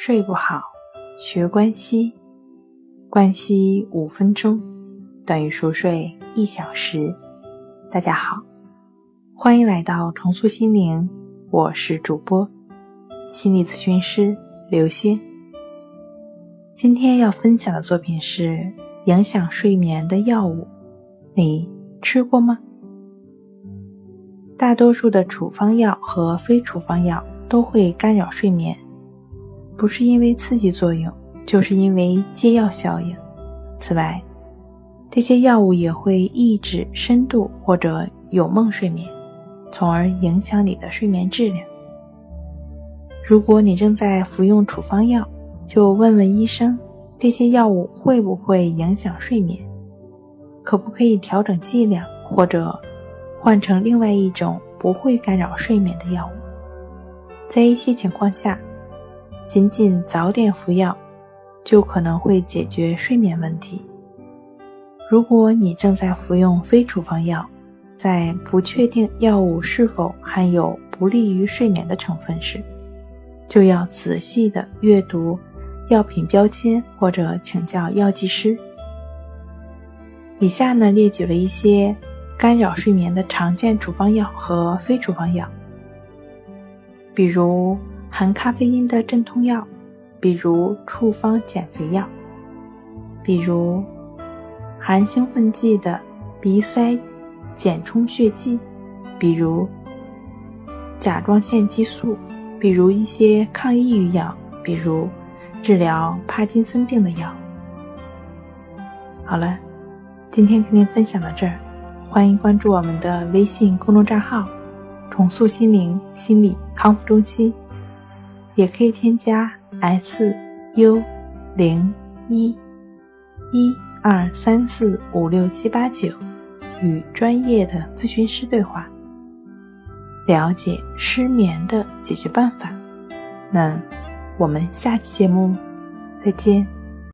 睡不好，学关息，关息五分钟等于熟睡一小时。大家好，欢迎来到重塑心灵，我是主播心理咨询师刘星。今天要分享的作品是影响睡眠的药物，你吃过吗？大多数的处方药和非处方药都会干扰睡眠。不是因为刺激作用，就是因为戒药效应。此外，这些药物也会抑制深度或者有梦睡眠，从而影响你的睡眠质量。如果你正在服用处方药，就问问医生，这些药物会不会影响睡眠，可不可以调整剂量，或者换成另外一种不会干扰睡眠的药物。在一些情况下。仅仅早点服药，就可能会解决睡眠问题。如果你正在服用非处方药，在不确定药物是否含有不利于睡眠的成分时，就要仔细的阅读药品标签或者请教药剂师。以下呢列举了一些干扰睡眠的常见处方药和非处方药，比如。含咖啡因的镇痛药，比如处方减肥药；比如含兴奋剂的鼻塞减充血剂；比如甲状腺激素；比如一些抗抑郁药；比如治疗帕金森病的药。好了，今天跟您分享到这儿，欢迎关注我们的微信公众账号“重塑心灵心理康复中心”。也可以添加 S U 零一一二三四五六七八九，与专业的咨询师对话，了解失眠的解决办法。那我们下期节目再见。